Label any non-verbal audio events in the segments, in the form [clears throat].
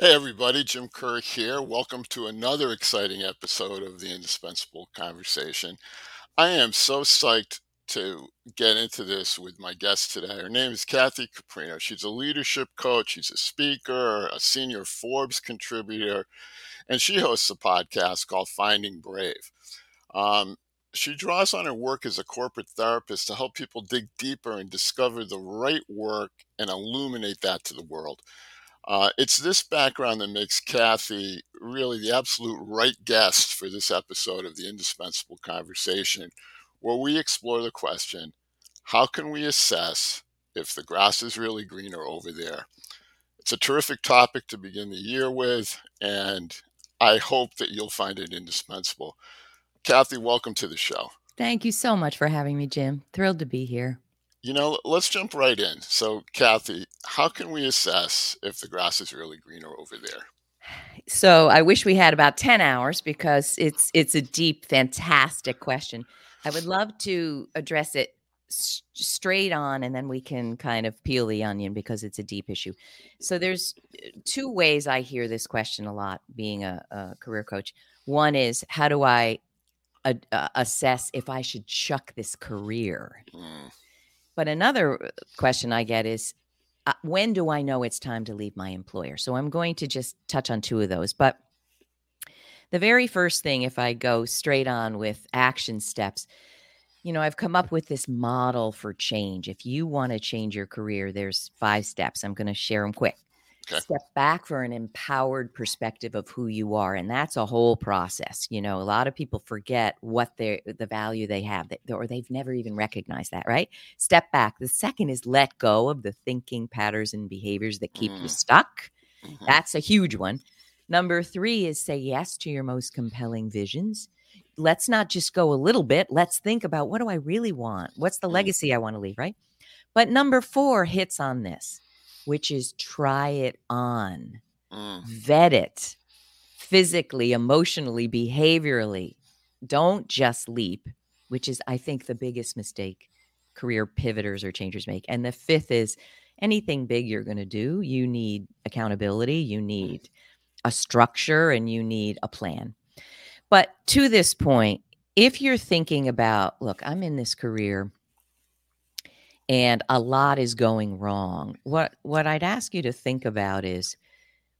Hey, everybody, Jim Kirk here. Welcome to another exciting episode of the Indispensable Conversation. I am so psyched to get into this with my guest today. Her name is Kathy Caprino. She's a leadership coach, she's a speaker, a senior Forbes contributor, and she hosts a podcast called Finding Brave. Um, she draws on her work as a corporate therapist to help people dig deeper and discover the right work and illuminate that to the world. Uh, it's this background that makes Kathy really the absolute right guest for this episode of the Indispensable Conversation, where we explore the question how can we assess if the grass is really greener over there? It's a terrific topic to begin the year with, and I hope that you'll find it indispensable. Kathy, welcome to the show. Thank you so much for having me, Jim. Thrilled to be here. You know, let's jump right in. So, Kathy, how can we assess if the grass is really greener over there? So, I wish we had about 10 hours because it's it's a deep, fantastic question. I would love to address it s- straight on and then we can kind of peel the onion because it's a deep issue. So, there's uh, two ways I hear this question a lot being a, a career coach. One is how do I uh, assess if I should chuck this career? Mm but another uh, question I get is uh, when do I know it's time to leave my employer? So I'm going to just touch on two of those. But the very first thing, if I go straight on with action steps, you know, I've come up with this model for change. If you want to change your career, there's five steps. I'm going to share them quick. Okay. Step back for an empowered perspective of who you are, and that's a whole process. You know, a lot of people forget what they the value they have, or they've never even recognized that. Right? Step back. The second is let go of the thinking patterns and behaviors that keep mm. you stuck. Mm-hmm. That's a huge one. Number three is say yes to your most compelling visions. Let's not just go a little bit. Let's think about what do I really want? What's the mm. legacy I want to leave, right? But number four hits on this which is try it on, mm. vet it physically, emotionally, behaviorally. Don't just leap, which is, I think, the biggest mistake career pivoters or changers make. And the fifth is anything big you're going to do, you need accountability, you need a structure, and you need a plan. But to this point, if you're thinking about, look, I'm in this career and a lot is going wrong. What what I'd ask you to think about is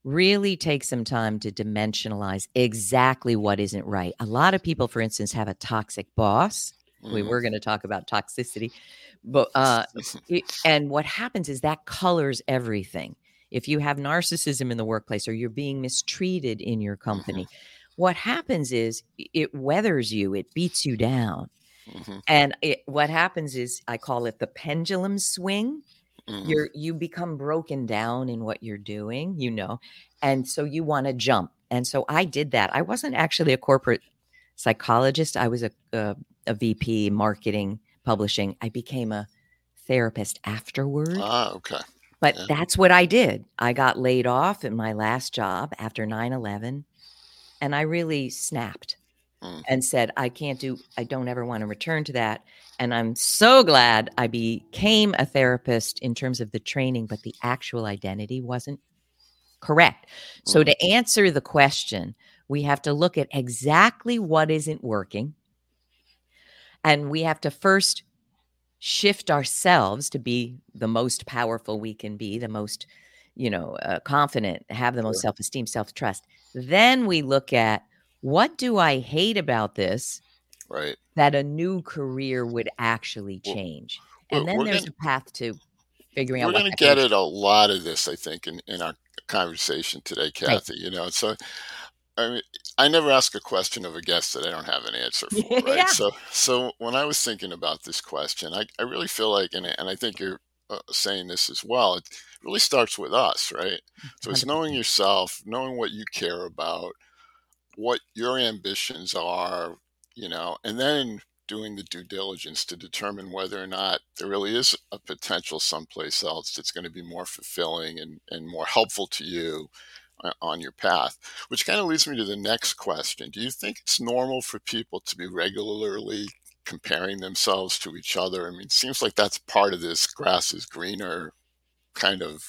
really take some time to dimensionalize exactly what isn't right. A lot of people for instance have a toxic boss. Mm-hmm. We were going to talk about toxicity. But uh [laughs] and what happens is that colors everything. If you have narcissism in the workplace or you're being mistreated in your company, mm-hmm. what happens is it weathers you, it beats you down. Mm-hmm. And it, what happens is I call it the pendulum swing. Mm-hmm. You're you become broken down in what you're doing, you know, and so you want to jump. And so I did that. I wasn't actually a corporate psychologist. I was a, a, a VP marketing publishing. I became a therapist afterward. Ah, okay. But yeah. that's what I did. I got laid off in my last job after 9 11, and I really snapped mm. and said, I can't do, I don't ever want to return to that. And I'm so glad I became a therapist in terms of the training, but the actual identity wasn't correct. Mm. So, to answer the question, we have to look at exactly what isn't working. And we have to first shift ourselves to be the most powerful we can be, the most, you know, uh, confident, have the most self esteem, self trust. Then we look at what do I hate about this? Right. That a new career would actually change. Well, and then there's gonna, a path to figuring out. We're going to get at a lot of this, I think, in, in our conversation today, Kathy. Right. You know, so I mean, I never ask a question of a guest that I don't have an answer [laughs] for. Right. yeah. So, so when I was thinking about this question, I, I really feel like, and, and I think you're uh, saying this as well, it really starts with us, right? So it's knowing yourself, knowing what you care about, what your ambitions are, you know, and then doing the due diligence to determine whether or not there really is a potential someplace else that's going to be more fulfilling and, and more helpful to you uh, on your path. Which kind of leads me to the next question. Do you think it's normal for people to be regularly comparing themselves to each other? I mean, it seems like that's part of this grass is greener kind of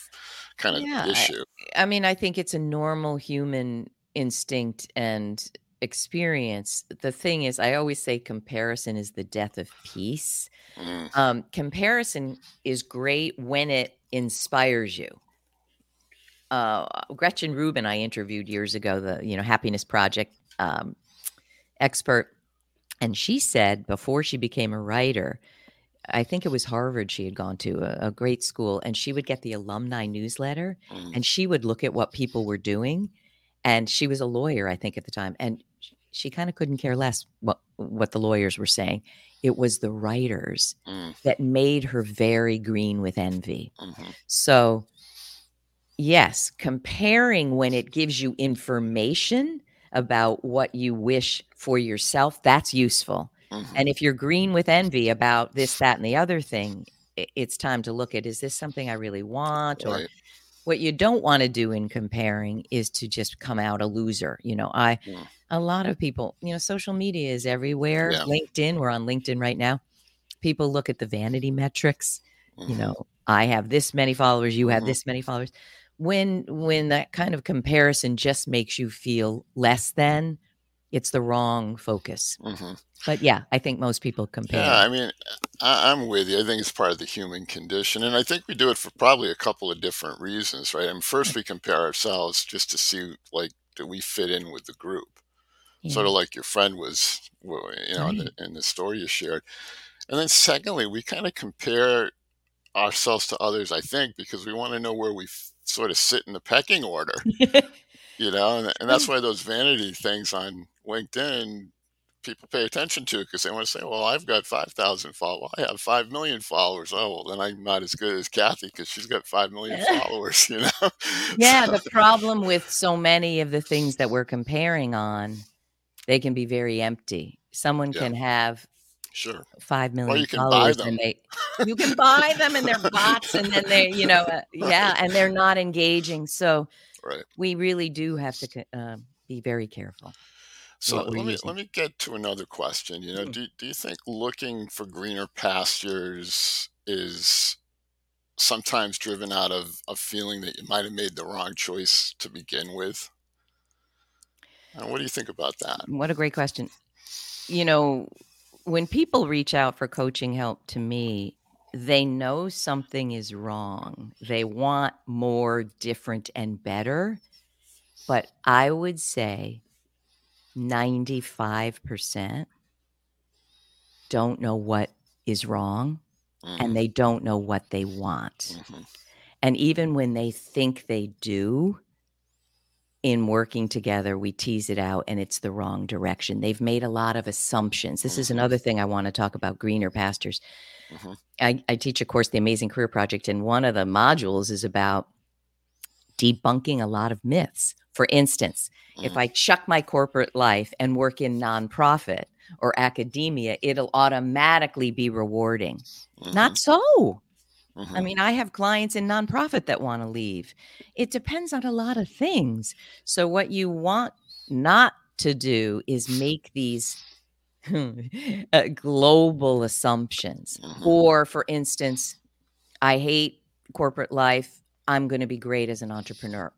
kind of Yeah, I issue. I mean, I think it's a normal human instinct and experience. The thing is, I always say comparison is the death of peace. Mm, Um, comparison is great when it inspires you. Uh, Gretchen Rubin, I interviewed years ago, the you know Happiness Project um, expert, and she said before she became a writer, I think it was Harvard she had gone to, a, a great school, and she would get the alumni newsletter, mm, and she would look at what people were doing, and she was a lawyer, I think, at the time, and sh- she kind of couldn't care less what what the lawyers were saying. It was the writers mm, that made her very green with envy. mhm, So, yes, comparing when it gives you information about what you wish for yourself, that's useful. mhm, And if you're green with envy about this, that, and the other thing, it's time to look at is this something I really want? Or Right. What you don't want to do in comparing is to just come out a loser. You know, I, Mm. a lot of people, you know, social media is everywhere. Yeah. LinkedIn, we're on LinkedIn right now. People look at the vanity metrics you mhm, know i have this many followers you have Mhm. this many followers when when that kind of comparison just makes you feel less than it's the wrong focus mhm. but yeah i think most people compare Yeah, I mean, I, I'm with you. I think it's part of the human condition, and I think we do it for probably a couple of different reasons, right? I mean, first we compare ourselves just to see, like, do we fit in with the group? yeah. Sort of like your friend was, you know, in the, in the story you shared. And then secondly, we kind of compare ourselves to others, I think, because we want to know where we f- sort of sit in the pecking order, [laughs] you know, and, and that's mm. why those vanity things on LinkedIn people pay attention to because they want to say, well, I've got 5,000 followers. I have 5 million followers. Oh, well, then I'm not as good as Kathy because she's got 5 million [laughs] followers, you know? [laughs] yeah So, the problem with so many of the things that we're comparing on they can be very empty someone Yeah. can have sure. five million you can buy followers them. and they [laughs] you can buy them and they're bots and then they you know uh, yeah and they're not engaging so Right. we really do have to uh, be very careful So let me using. let me get to another question. You know, Mm. do do you think looking for greener pastures is sometimes driven out of a feeling that you might have made the wrong choice to begin with? And what do you think about that? what a great question you know when people reach out for coaching help to me they know something is wrong. They want more different and better. But i would say 95% don't know what is wrong Mhm, and they don't know what they want. mhm, And even when they think they do, in working together, we tease it out and it's the wrong direction. They've made a lot of assumptions. This is Mhm. another thing I want to talk about greener pastures. mhm, I, I teach a course, the Amazing Career Project, and one of the modules is about debunking a lot of myths. For instance, if mhm, I chuck my corporate life and work in nonprofit or academia, it'll automatically be rewarding. Not so. I mhm, mean, I have clients in nonprofit that want to leave. It depends on a lot of things. So, what you want not to do is make these [laughs] uh, global assumptions. mhm. Or, for instance, I hate corporate life. I'm going to be great as an entrepreneur.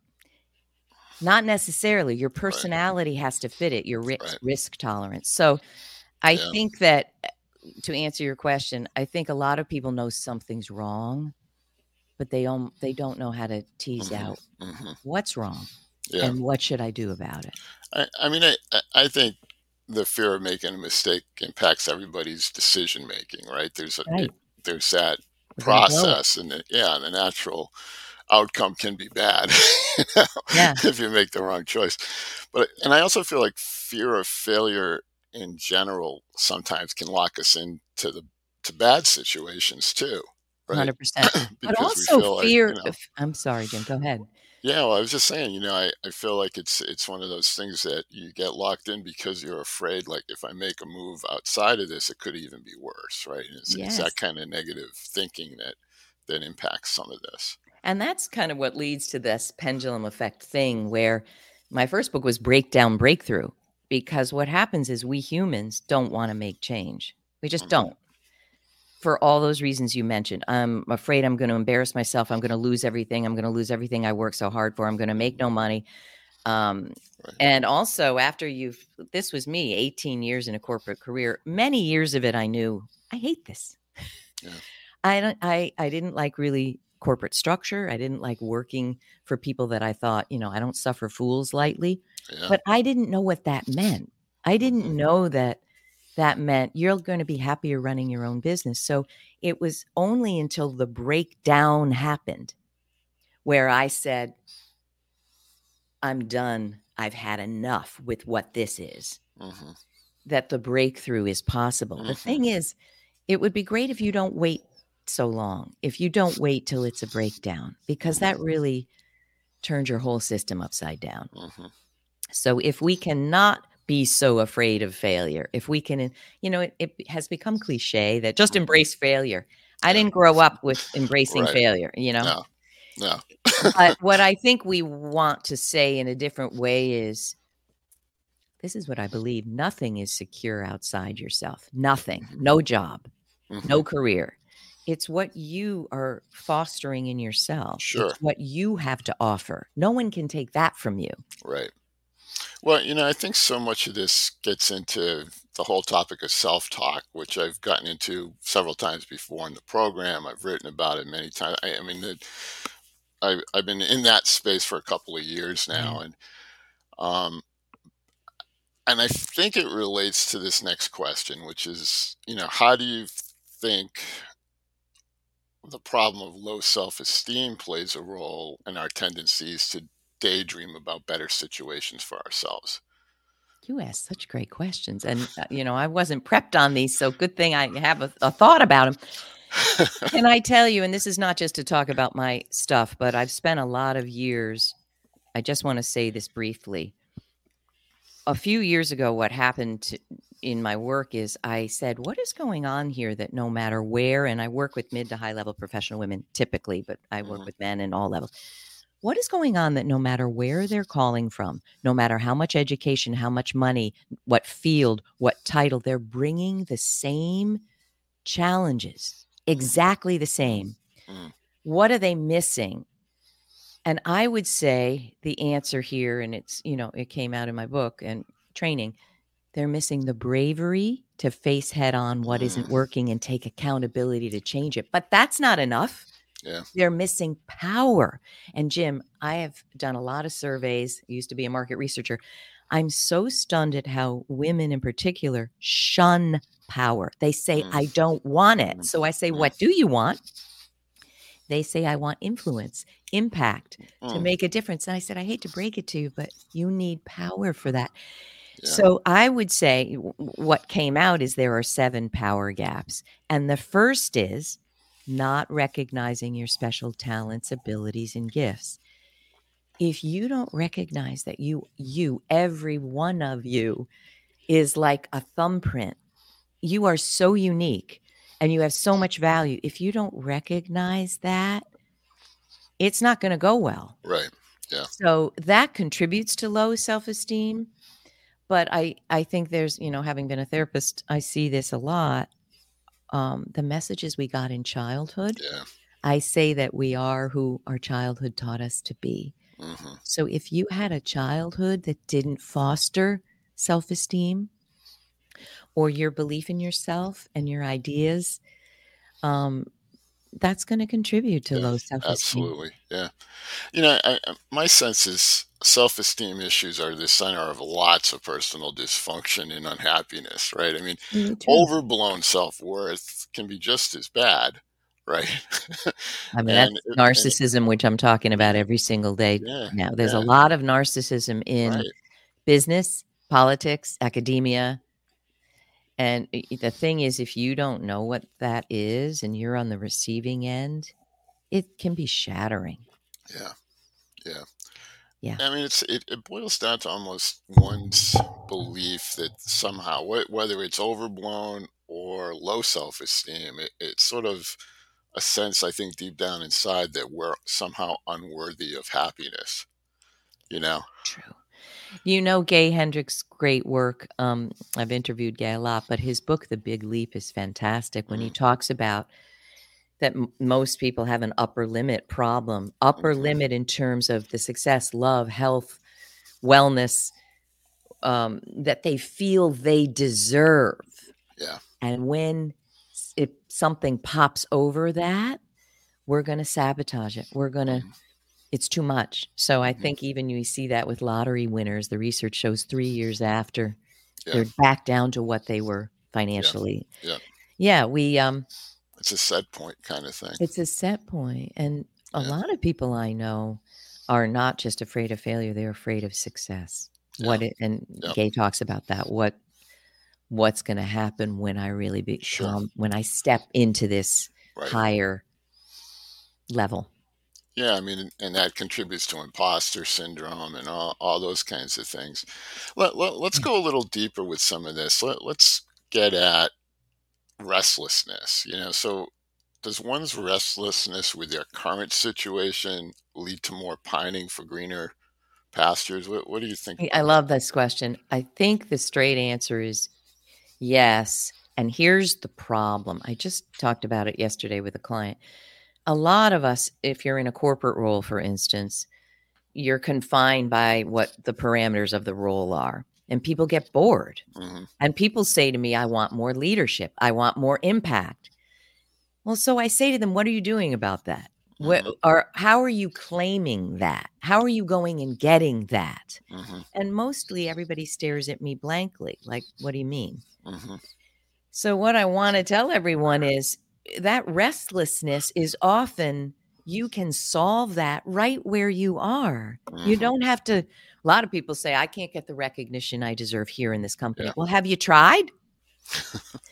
Not necessarily. Your personality has to fit it, your risk, Right. risk tolerance. So, I Yeah. think that to answer your question, I think a lot of people know something's wrong, but they don't they don't know how to tease Mhm, out mhm. what's wrong Yeah. and what should I do about it. I, I mean, I, I- think the fear of making a mistake impacts everybody's decision making, right? There's a, Right. there's that We're gonna blow it. process, and the, yeah, the natural outcome can be bad [laughs] you know, Yeah. if you make the wrong choice. But and I also feel like fear of failure in general sometimes can lock us into the to bad situations too, right? Hundred percent. [clears throat] But also feel like, fear. you know, of, I'm sorry, Jim. Go ahead. yeah, well, I was just saying, you know, I, I feel like it's it's one of those things that you get locked in because you're afraid, like if I make a move outside of this, it could even be worse, right? And it's, it's Yes. that kind of negative thinking that that impacts some of this. And that's kind of what leads to this pendulum effect thing where my first book was Breakdown Breakthrough. Because what happens is we humans don't want to make change. We just Mhm. don't. for all those reasons you mentioned. I'm afraid I'm going to embarrass myself. I'm going to lose everything. I'm going to lose everything I work so hard for. I'm going to make no money. Um, Right. and also, after you've, this was me, 18 years in a corporate career. Many years of it, I knew I hate this. Yeah. I don't. I I didn't like really corporate structure. I didn't like working for people that I thought, you know, I don't suffer fools lightly. Yeah. But I didn't know what that meant. I didn't Mhm. know that that meant you're going to be happier running your own business. So it was only until the breakdown happened where I said, I'm done. I've had enough with what this is, Mhm. that the breakthrough is possible. The Mhm. thing is, it would be great if you don't wait so long, if you don't wait till it's a breakdown, because that really turns your whole system upside down. Mhm. So if we cannot be so afraid of failure, if we can, you know, it, it has become cliche that just Mhm. embrace failure. I didn't grow up with embracing Right. failure, you know. No. No. But what [laughs] I think we want to say in a different way is this is what I believe nothing is secure outside yourself. Nothing. No job, no career. It's what you are fostering in yourself. Sure. It's what you have to offer. No one can take that from you. Right. Well, you know, I think so much of this gets into the whole topic of self talk, which I've gotten into several times before in the program. I've written about it many times. I, I mean, it, I, I've been in that space for a couple of years now. And, um, and I think it relates to this next question, which is, you know, how do you think the problem of low self esteem plays a role in our tendencies to daydream about better situations for ourselves? You ask such great questions. And, uh, you know, I wasn't prepped on these. So good thing I have a, a thought about them. [laughs] Can I tell you, and this is not just to talk about my stuff, but I've spent a lot of years. I just want to say this briefly. A few years ago, what happened to, in my work is I said, What is going on here that no matter where, and I work with mid to high level professional women typically, but I work Mhm. with men in all levels. What is going on that no matter where they're calling from, no matter how much education, how much money, what field, what title, they're bringing the same challenges, exactly the same. Mm. What are they missing? And I would say the answer here, and it's, you know, it came out in my book and training, they're missing the bravery to face head on what isn't Mm. working and take accountability to change it. But that's not enough. Yeah. They're missing power. And Jim, I have done a lot of surveys. I used to be a market researcher. I'm so stunned at how women in particular shun power. They say, Mm. I don't want it. Mm. So I say. What do you want? They say, I want influence, impact, to make a difference. And I said, I hate to break it to you, but you need power for that. Yeah. So I would say what came out is there are seven power gaps. And the first is not recognizing your special talents, abilities, and gifts. If you don't recognize that you, you, every one of you is like a thumbprint, you are so unique and you have so much value. If you don't recognize that, it's not going to go well. Right. Yeah. So that contributes to low self-esteem. But I, I think there's, you know, having been a therapist, I see this a lot. Um, the messages we got in childhood, Yeah. I say that we are who our childhood taught us to be. Mm-hmm. So if you had a childhood that didn't foster self-esteem or your belief in yourself and your ideas, um, that's going to contribute to Yeah, low self-esteem. Absolutely. Yeah. You know, I, I- my sense is self esteem issues are the center of lots of personal dysfunction and unhappiness, right? I mean, Me too. overblown self worth can be just as bad, right? I [laughs] mean, And that's it- and- narcissism, which I'm talking about every single day yeah. now. There's yeah, a lot of narcissism in Right. business, politics, academia. And the thing is, if you don't know what that is and you're on the receiving end, it can be shattering. Yeah. Yeah. Yeah. I mean, it's it, it boils down to almost one's belief that somehow, wh- whether it's overblown or low self esteem, it, it's sort of a sense, I think, deep down inside that we're somehow unworthy of happiness. You know? True. You know Gay Hendricks' great work. Um, I've interviewed Gay a lot, but his book, The Big Leap, is fantastic when he Mhm. talks about that m- most people have an upper limit problem, upper Mhm. limit in terms of the success, love, health, wellness um, that they feel they deserve. Yeah. And when if something pops over that, we're going to sabotage it. We're going to Mhm. It's too much. So I Mhm. think even you see that with lottery winners, the research shows 3 years after Yeah. they're back down to what they were financially. Yeah. Yeah, we um It's a set point kind of thing. it's a set point and a Yeah. lot of people I know are not just afraid of failure, they're afraid of success. What it and. Gay talks about that. What what's going to happen when I really become Sure. when I step into this Right. higher level. Yeah, I mean, and- that contributes to imposter syndrome and all, all those kinds of things. Let, let, let's mm. go a little deeper with some of this. Let, let's get at restlessness. You know, so does one's restlessness with their current situation lead to more pining for greener pastures? What, what do you think? I- love this question. I think the straight answer is yes. And here's the problem. I just talked about it yesterday with a client. A lot of us, if you're in a corporate role, for instance, you're confined by what the parameters of the role are. And people get bored. Mhm. And people say to me, I want more leadership. I want more impact. Well, so I say to them, what are you doing about that? What, Mhm. or how are you claiming that? How are you going and getting that? Mhm. And mostly everybody stares at me blankly, like, what do you mean? Mhm. So, what I want to tell everyone is that restlessness is often you can solve that right where you are. You Mhm. don't have to. A lot of people say, I can't get the recognition I deserve here in this company. Yeah. Well, have you tried?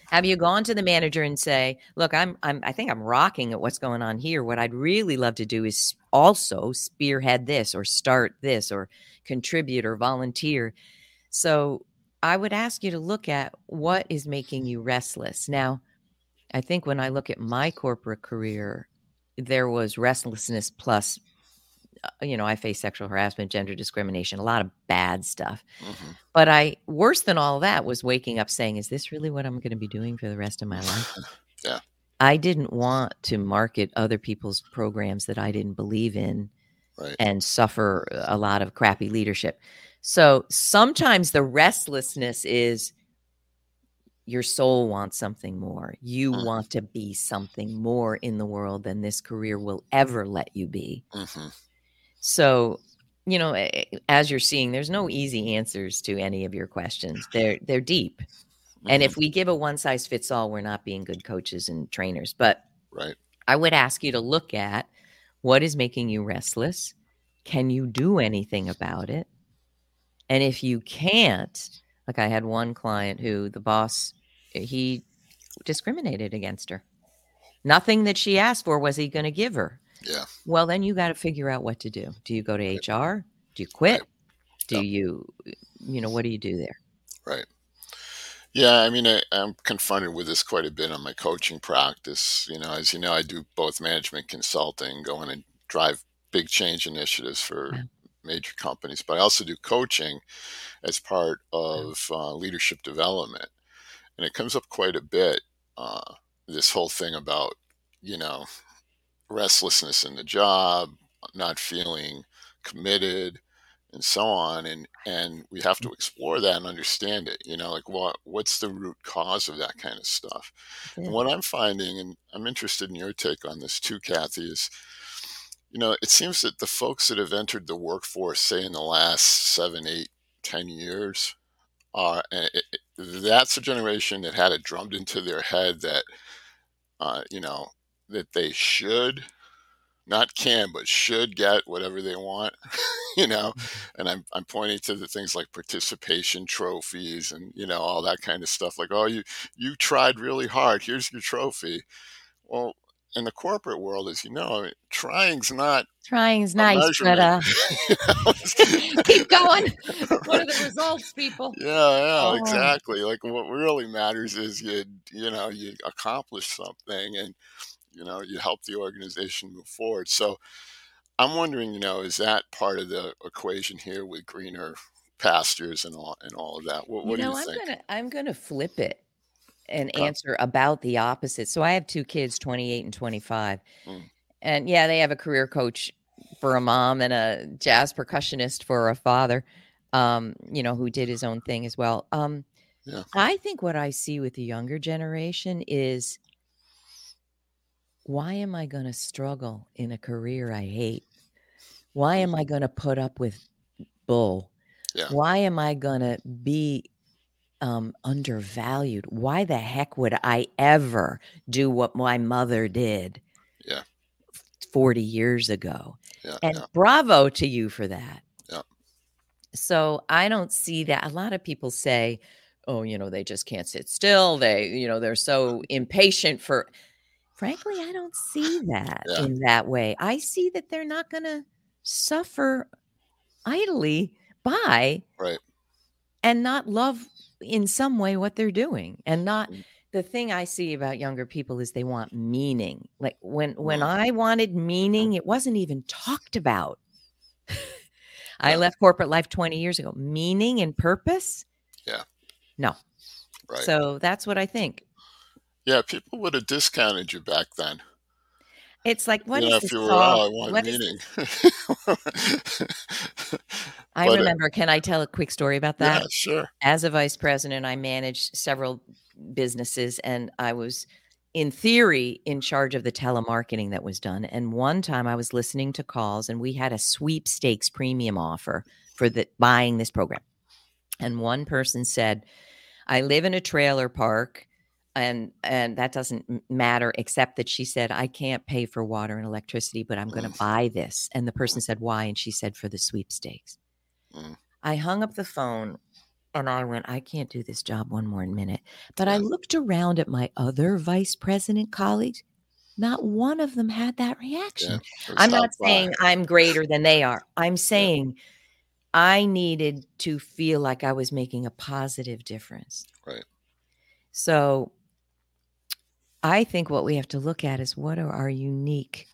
have you gone to the manager and say, look, I'm, I'm, I think I'm rocking at what's going on here. What I'd really love to do is also spearhead this or start this or contribute or volunteer. So I would ask you to look at what is making you restless. Now, I think when I look at my corporate career, there was restlessness plus, uh, you know, I faced sexual harassment, gender discrimination, a lot of bad stuff. Mhm. But I, worse than all that, was waking up saying, is this really what I'm going to be doing for the rest of my life? [laughs] Yeah. I didn't want to market other people's programs that I didn't believe in Right. and suffer a lot of crappy leadership. So sometimes the restlessness is your soul wants something more. You Mhm. want to be something more in the world than this career will ever let you be. Mhm. So, you know, as you're seeing, there's no easy answers to any of your questions. They're they're deep. And Mhm. if we give a one size fits all, we're not being good coaches and trainers. But Right. I would ask you to look at what is making you restless. Can you do anything about it? And if you can't, like I had one client who the boss, he discriminated against her. Nothing that she asked for was he going to give her. Yeah. Well, then you got to figure out what to do. Do you go to Right. HR? Do you quit? Right. Do Yep. you, you know, what do you do there? Right. Yeah, I mean, I, I'm confronted with this quite a bit on my coaching practice. You know, as you know, I do both management consulting, go in and drive big change initiatives for Yeah. major companies, but I also do coaching as part of uh, leadership development. And it comes up quite a bit uh, this whole thing about, you know, restlessness in the job, not feeling committed, and so on and and we have to explore that and understand it you know like what what's the root cause of that kind of stuff? That's and what i'm finding and i'm interested in your take on this too kathy is you know it seems that the folks that have entered the workforce say in the last seven eight ten years are and it, it- that's a generation that had it drummed into their head that uh, you know that they should not can but should get whatever they want [laughs] you know? And I'm, I'm pointing to the things like participation trophies and you know all that kind of stuff like oh you you tried really hard. Here's your trophy. Well in the corporate world as you know I mean, trying's not Trying's nice, but uh, [laughs] [laughs] keep going. [laughs] what are the results, people? yeah yeah Oh. exactly like what really matters is you you know you accomplish something and you know you help the organization move forward so i'm wondering you know is that part of the equation here with greener pastures and all and all of that. What, what you know, do you I'm think? gonna I'm gonna flip it and Okay. answer about the opposite. So I have two kids, 28 and 25. Mm. And yeah, they have a career coach for a mom and a jazz percussionist for a father. Um, you know, who did his own thing as well. Um Yeah. I think what I see with the younger generation is why am I going to struggle in a career I hate? Why am I going to put up with bull? Yeah. Why am I going to be um, undervalued? Why the heck would I ever do what my mother did Yeah. 40 years ago? Yeah. And yeah. bravo to you for that. Yeah. So I don't see that. A lot of people say, oh, you know, they just can't sit still. They, you know, they're so impatient for. Frankly, I don't see that Yeah. in that way. I see that they're not going to suffer idly by Right. And not love in some way what they're doing and not Mm. the thing i see about younger people is they want meaning like when when i wanted meaning it wasn't even talked about [laughs] i left corporate life 20 years ago meaning and purpose Yeah. no Right. so that's what i think yeah. People would have discounted you back then. It's like what you is this if you were, soft- I want what is meaning. [laughs] [laughs] i But, uh, remember can i tell a quick story about that yeah, sure. as a vice president, I managed several businesses and I was in theory in charge of the telemarketing that was done. And one time I was listening to calls and we had a sweepstakes premium offer for the buying this program. And one person said, I live in a trailer park and and that doesn't matter except that she said I can't pay for water and electricity but I'm going to buy this. And the person said why and she said for the sweepstakes. Mm. I hung up the phone and I went, I can't do this job one more minute. But I looked around at my other vice president colleagues. Not one of them had that reaction. Was I'm not buy. saying I'm greater than they are. I'm saying I needed to feel like I was making a positive difference. Right. So I think what we have to look at is what are our unique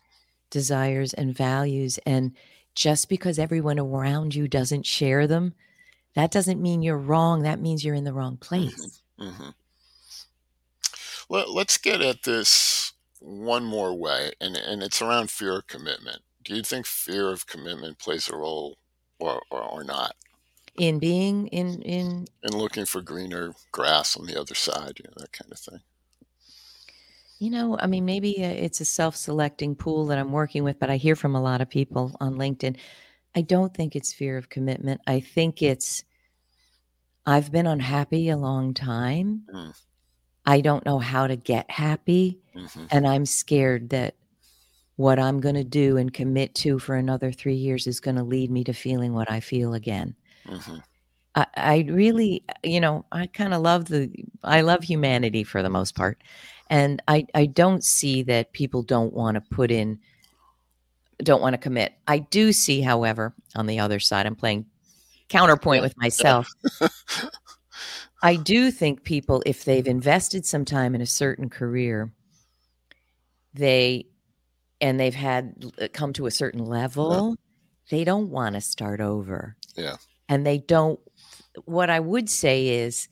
desires and values. And just because everyone around you doesn't share them, that doesn't mean you're wrong. That means you're in the wrong place. hmm Let, let's get at this one more way, and, and it's around fear of commitment. Do you think fear of commitment plays a role or, or, or not In being in in in looking for greener grass on the other side, you know, that kind of thing? You know, I mean, maybe uh, it's a self selecting pool that I'm working with, but I hear from a lot of people on LinkedIn. I don't think it's fear of commitment. I think it's, I've been unhappy a long time. Mm. I don't know how to get happy. hmm And I'm scared that what I'm going to do and commit to for another three years is going to lead me to feeling what I feel again. hmm I, I really, you know, I kind of love the, I love humanity for the most part. And I, I don't see that people don't want to put in, don't want to commit. I do see, however, on the other side, I'm playing counterpoint with myself. [laughs] I do think people, if they've invested some time in a certain career, they, and they've had uh, come to a certain level, they don't want to start over. Yeah. And they don't, what I would say is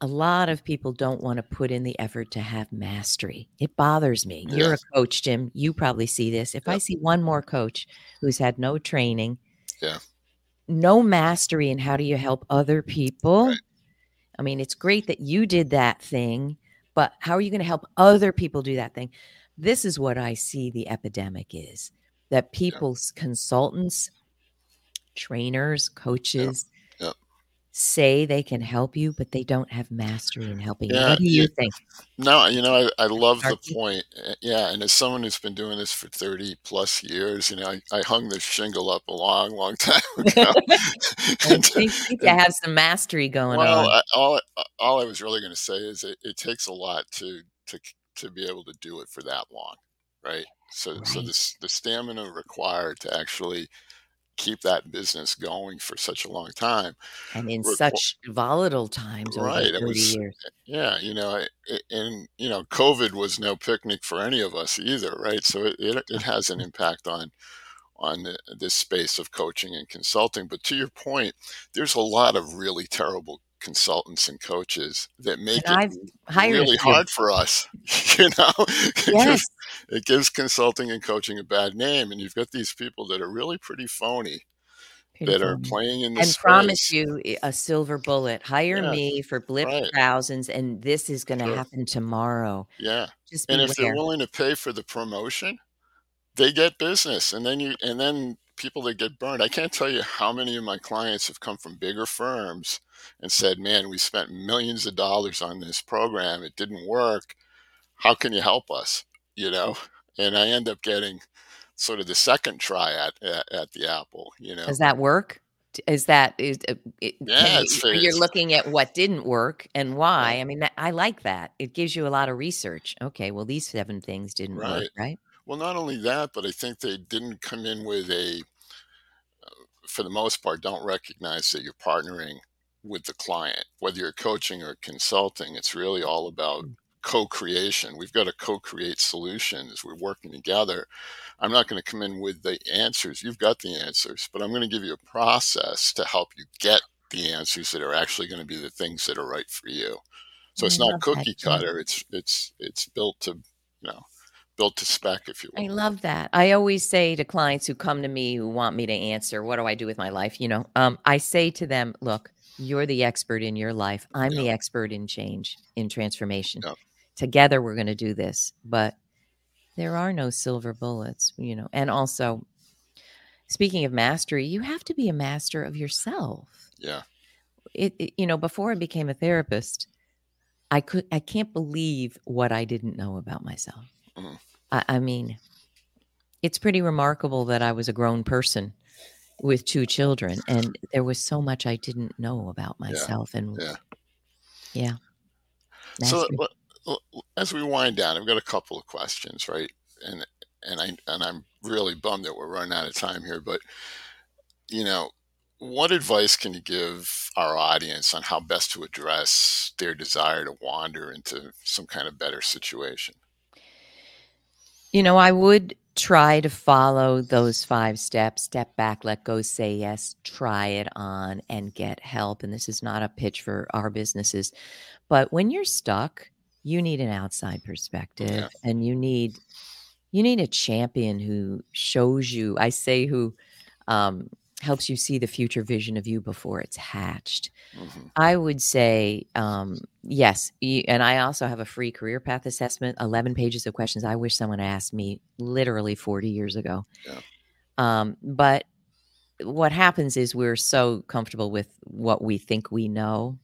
a lot of people don't want to put in the effort to have mastery. It bothers me. You're a coach, Jim. You probably see this. If I see one more coach who's had no training, Yeah. no mastery in how do you help other people. Right. I mean, it's great that you did that thing, but how are you going to help other people do that thing? This is what I see the epidemic is that people's consultants, trainers, coaches Yep. Say they can help you, but they don't have mastery in helping you. What do you think? No, you know, I, I love the Snarky? point. Uh, Yeah, and as someone who's been doing this for 30 plus years, you know, I, I hung this shingle up a long, long [laughs] time ago. I And- think, think you have some mastery going well, on. I, all all I was really going to say is it, it takes a lot to to to be able to do it for that long, right? So so Right. the s- the stamina required to actually keep that business going for such a long time. and in such volatile times over Right, it 30 was- years. Yeah, you know, it- and you know, COVID was no picnic for any of us either, right? So it it, it [laughs] has an impact on on the, this space of coaching and consulting. But to your point, there's a lot of really terrible consultants and coaches that make And it I've hired a really hard for us. [laughs] You know, it, Yes. gives, it gives consulting and coaching a bad name, and you've got these people that are really pretty phony Pretty that are playing in the and space. promise you eh, a silver bullet. Hire Yeah, me for blip right. thousands, and this is going to Sure. happen tomorrow. Yeah, Just and if they're willing to pay for the promotion, they get business, and then you and then people that get burned. I can't tell you how many of my clients have come from bigger firms and said, "Man, we spent millions of dollars on this program. It didn't work. How can you help us?" You know, and I end up getting sort of the second try at at, at the apple. You know, Does that work? Is that is uh, it, Yeah, it's you, you're looking at what didn't work and why? Right. I mean, I like that. It gives you a lot of research. Okay, well, these seven things didn't work, Right. Well, not only that, but I think they didn't come in with a, for the most part, don't recognize that you're partnering with the client. Whether you're coaching or consulting, it's really all about Mm. co creation. We've got to co create solutions. We're working together. I'm not going to come in with the answers. You've got the answers, but I'm going to give you a process to help you get the answers that are actually going to be the things that are right for you. So it's not cookie cutter. It's it's it's built to you know built to spec, if you will. I love that. I always say to clients who come to me who want me to answer, what do I do with my life? You know, um, I say to them, look, you're the expert in your life. I'm the expert in change, in transformation. Yep. Together, we're going to do this. But there are no silver bullets, you know. And also, speaking of mastery, you have to be a master of yourself. Yeah. It, it- you know, before I became a therapist, I could, I can't believe what I didn't know about myself. I, I mean, it's pretty remarkable that I was a grown person with two children, and there was so much I didn't know about myself. And yeah. yeah, So mastery. l- l- as we wind down, I've got a couple of questions, right? And and I and I'm really bummed that we're running out of time here, but you know, what advice can you give our audience on how best to address their desire to wander into some kind of better situation? You know, I would try to follow those five steps step back, let go, say yes, try it on, and get help. And this is not a pitch for our businesses. But when you're stuck, you need an outside perspective and you need you need a champion who shows you i say who um, helps you see the future vision of you before it's hatched hmm I would say um, yes. And I also have a free career path assessment, 11 pages of questions I wish someone asked me literally 40 years ago. Yeah. Um, but what happens is we're so comfortable with what we think we know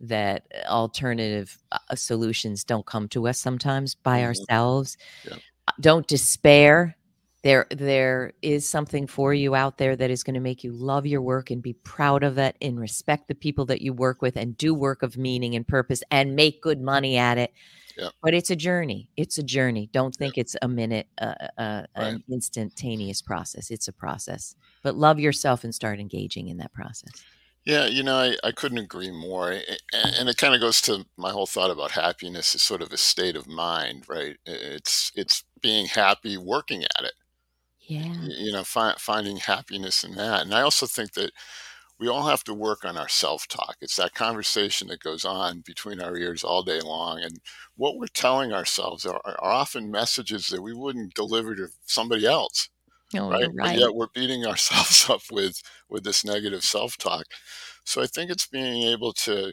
that alternative uh, solutions don't come to us sometimes by Mhm. ourselves. Yeah. Don't despair. There, there is something for you out there that is going to make you love your work and be proud of it and respect the people that you work with and do work of meaning and purpose and make good money at it. Yeah. But it's a journey. It's a journey. Don't think it's a minute, uh, uh, an instantaneous process. It's a process. But love yourself and start engaging in that process. Yeah, you know, I, I couldn't agree more. And it kind of goes to my whole thought about happiness is sort of a state of mind, right? It's it's being happy working at it. Yeah. you know fi- finding happiness in that and i also think that we all have to work on our self-talk it's that conversation that goes on between our ears all day long and what we're telling ourselves are, are often messages that we wouldn't deliver to somebody else Oh, right? you're but yet we're beating [laughs] ourselves up with with this negative self-talk so i think it's being able to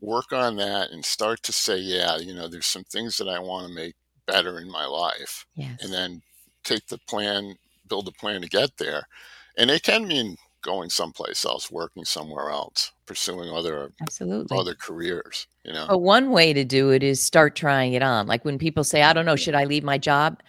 work on that and start to say yeah you know there's some things that i want to make better in my life Yes. and then take the plan, build a plan to get there. And it can mean going someplace else, working somewhere else, pursuing other Absolutely. other careers. You know, But one way to do it is start trying it on. Like when people say, I don't know, should I leave my job?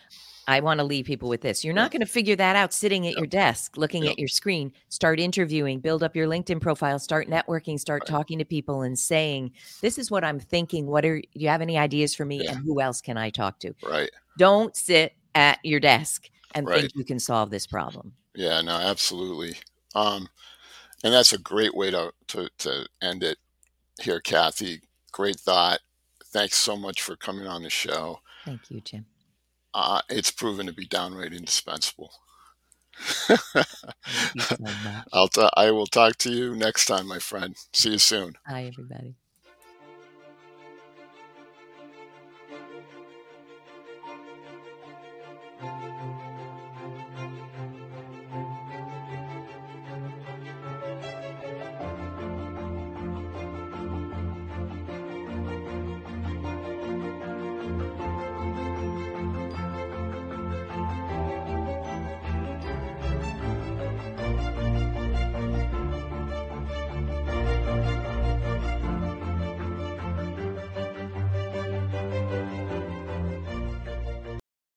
I want to leave people with this. You're Yeah. not going to figure that out sitting at Yeah. your desk, looking Yeah. at your screen. Start interviewing, build up your LinkedIn profile, start networking, start Right. talking to people and saying, This is what I'm thinking. What are do you have any ideas for me? And who else can I talk to? right? Don't sit at your desk and Right. think you can solve this problem. Yeah, no, absolutely. Um, and that's a great way to, to to end it here, Kathy. Great thought. Thanks so much for coming on the show. Thank you, Jim. Uh, it's proven to be downright indispensable. So. [laughs] I'll t- I will talk to you next time, my friend. See you soon. Hi, everybody.